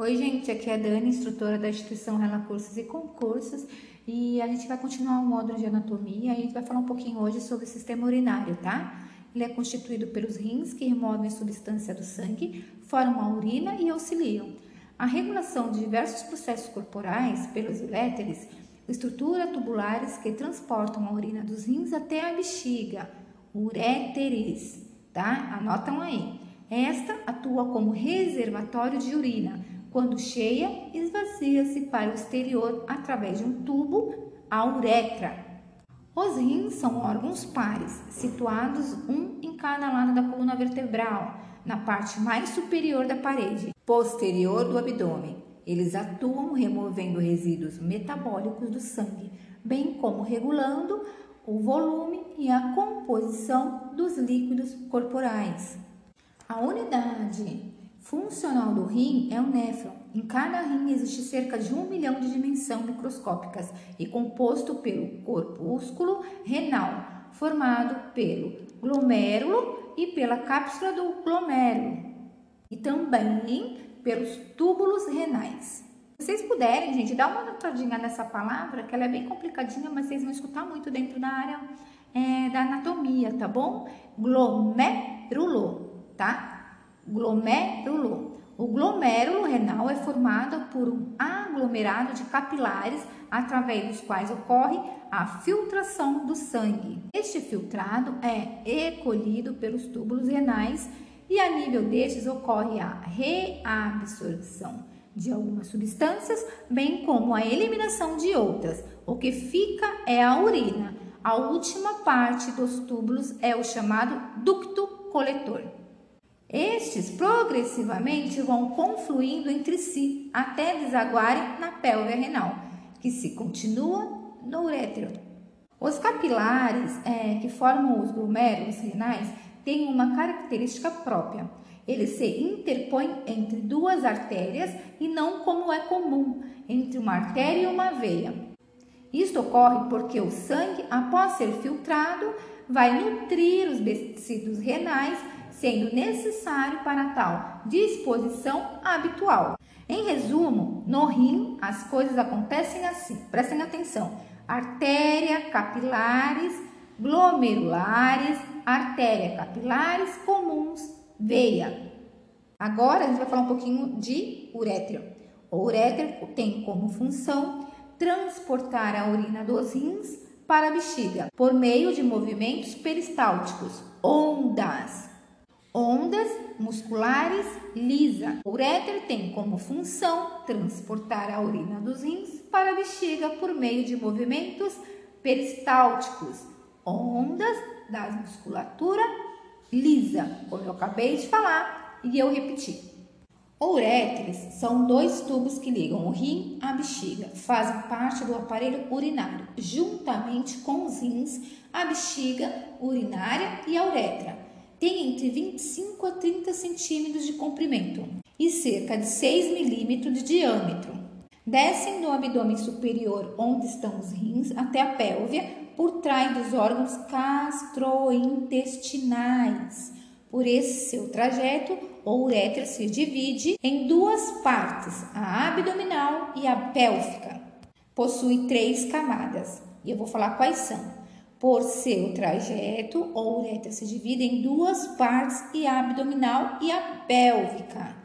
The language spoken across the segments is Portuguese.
Oi, gente, aqui é a Dani, instrutora da instituição Rela Cursos e Concursos, e a gente vai continuar o módulo de anatomia a gente vai falar um pouquinho hoje sobre o sistema urinário, tá? Ele é constituído pelos rins que removem substância do sangue, formam a urina e auxiliam. A regulação de diversos processos corporais pelos uréteres, estrutura tubulares que transportam a urina dos rins até a bexiga, uréteres, tá? Anotam aí. Esta atua como reservatório de urina. Quando cheia, esvazia-se para o exterior através de um tubo, a uretra. Os rins são órgãos pares, situados um em cada lado da coluna vertebral, na parte mais superior da parede, posterior do abdômen. Eles atuam removendo resíduos metabólicos do sangue, bem como regulando o volume e a composição dos líquidos corporais. A unidade funcional do rim é o néfron. Em cada rim existe cerca de um milhão de dimensões microscópicas e composto pelo corpúsculo renal, formado pelo glomérulo e pela cápsula do glomérulo, e também pelos túbulos renais. Se vocês puderem, gente, dá uma notadinha nessa palavra, que ela é bem complicadinha, mas vocês vão escutar muito dentro da área é, da anatomia, tá bom? Glomérulo tá? Glomérulo. O glomérulo renal é formado por um aglomerado de capilares através dos quais ocorre a filtração do sangue. Este filtrado é recolhido pelos túbulos renais e a nível destes ocorre a reabsorção de algumas substâncias, bem como a eliminação de outras. O que fica é a urina. A última parte dos túbulos é o chamado ducto coletor. Estes progressivamente vão confluindo entre si até desaguarem na pélvia renal, que se continua no urétero. Os capilares é, que formam os glomérulos renais têm uma característica própria. Eles se interpõem entre duas artérias e não como é comum, entre uma artéria e uma veia. Isto ocorre porque o sangue, após ser filtrado, vai nutrir os tecidos renais sendo necessário para tal disposição habitual. Em resumo, no rim as coisas acontecem assim, prestem atenção: artéria, capilares, glomerulares, artéria, capilares comuns, veia. Agora a gente vai falar um pouquinho de urétero. O urétero tem como função transportar a urina dos rins para a bexiga por meio de movimentos peristálticos, ondas Ondas musculares lisa. O uréter tem como função transportar a urina dos rins para a bexiga por meio de movimentos peristálticos. Ondas da musculatura lisa, como eu acabei de falar e eu repeti. Uréteres são dois tubos que ligam o rim à bexiga, fazem parte do aparelho urinário, juntamente com os rins, a bexiga urinária e a uretra tem entre 25 a 30 centímetros de comprimento e cerca de 6 milímetros de diâmetro. Descem do abdômen superior, onde estão os rins, até a pélvia, por trás dos órgãos gastrointestinais. Por esse seu trajeto, o uretra se divide em duas partes, a abdominal e a pélvica. Possui três camadas, e eu vou falar quais são. Por seu trajeto, a uretra se divide em duas partes, e a abdominal e a pélvica.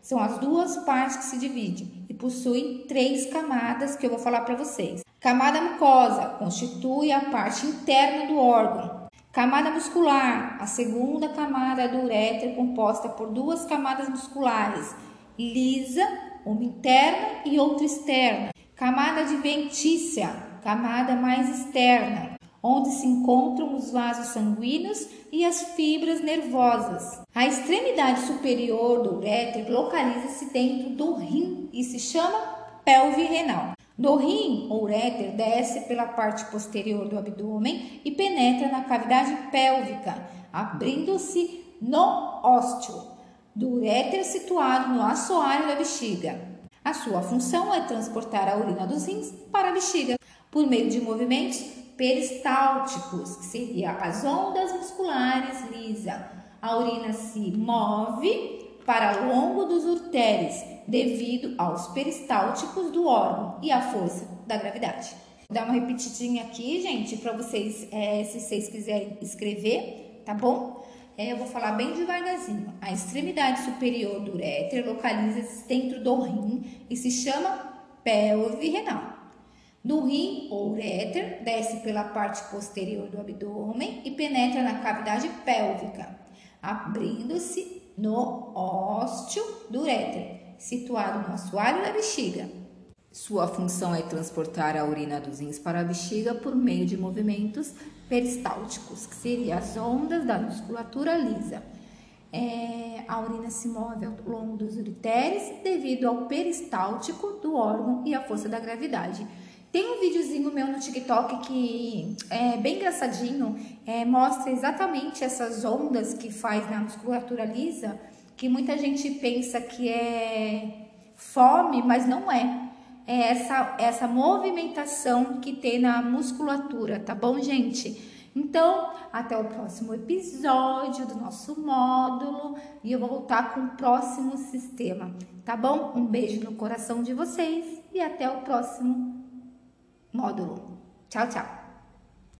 São as duas partes que se dividem e possuem três camadas que eu vou falar para vocês. Camada mucosa constitui a parte interna do órgão. Camada muscular, a segunda camada do ureter composta por duas camadas musculares, lisa, uma interna e outra externa. Camada adventícia, camada mais externa onde se encontram os vasos sanguíneos e as fibras nervosas. A extremidade superior do uréter localiza-se dentro do rim e se chama pelve renal. Do rim, o uréter desce pela parte posterior do abdômen e penetra na cavidade pélvica, abrindo-se no ósteo do uréter situado no assoalho da bexiga. A sua função é transportar a urina dos rins para a bexiga por meio de movimentos peristálticos, que seria as ondas musculares lisa. A urina se move para longo dos urtéres devido aos peristálticos do órgão e à força da gravidade. Vou dar uma repetidinha aqui, gente, para vocês, é, se vocês quiserem escrever, tá bom? É, eu vou falar bem devagarzinho. A extremidade superior do uréter localiza-se dentro do rim e se chama pelve renal. Do rim ou uréter, desce pela parte posterior do abdômen e penetra na cavidade pélvica, abrindo-se no ósteo do uréter, situado no assoalho da bexiga. Sua função é transportar a urina dos rins para a bexiga por meio de movimentos peristálticos, que seriam as ondas da musculatura lisa. É, a urina se move ao longo dos ureteres devido ao peristáltico do órgão e à força da gravidade. Tem um videozinho meu no TikTok que é bem engraçadinho, é, mostra exatamente essas ondas que faz na musculatura lisa, que muita gente pensa que é fome, mas não é é essa, essa movimentação que tem na musculatura, tá bom, gente? Então, até o próximo episódio do nosso módulo e eu vou voltar com o próximo sistema, tá bom? Um beijo no coração de vocês e até o próximo módulo. Tchau, tchau!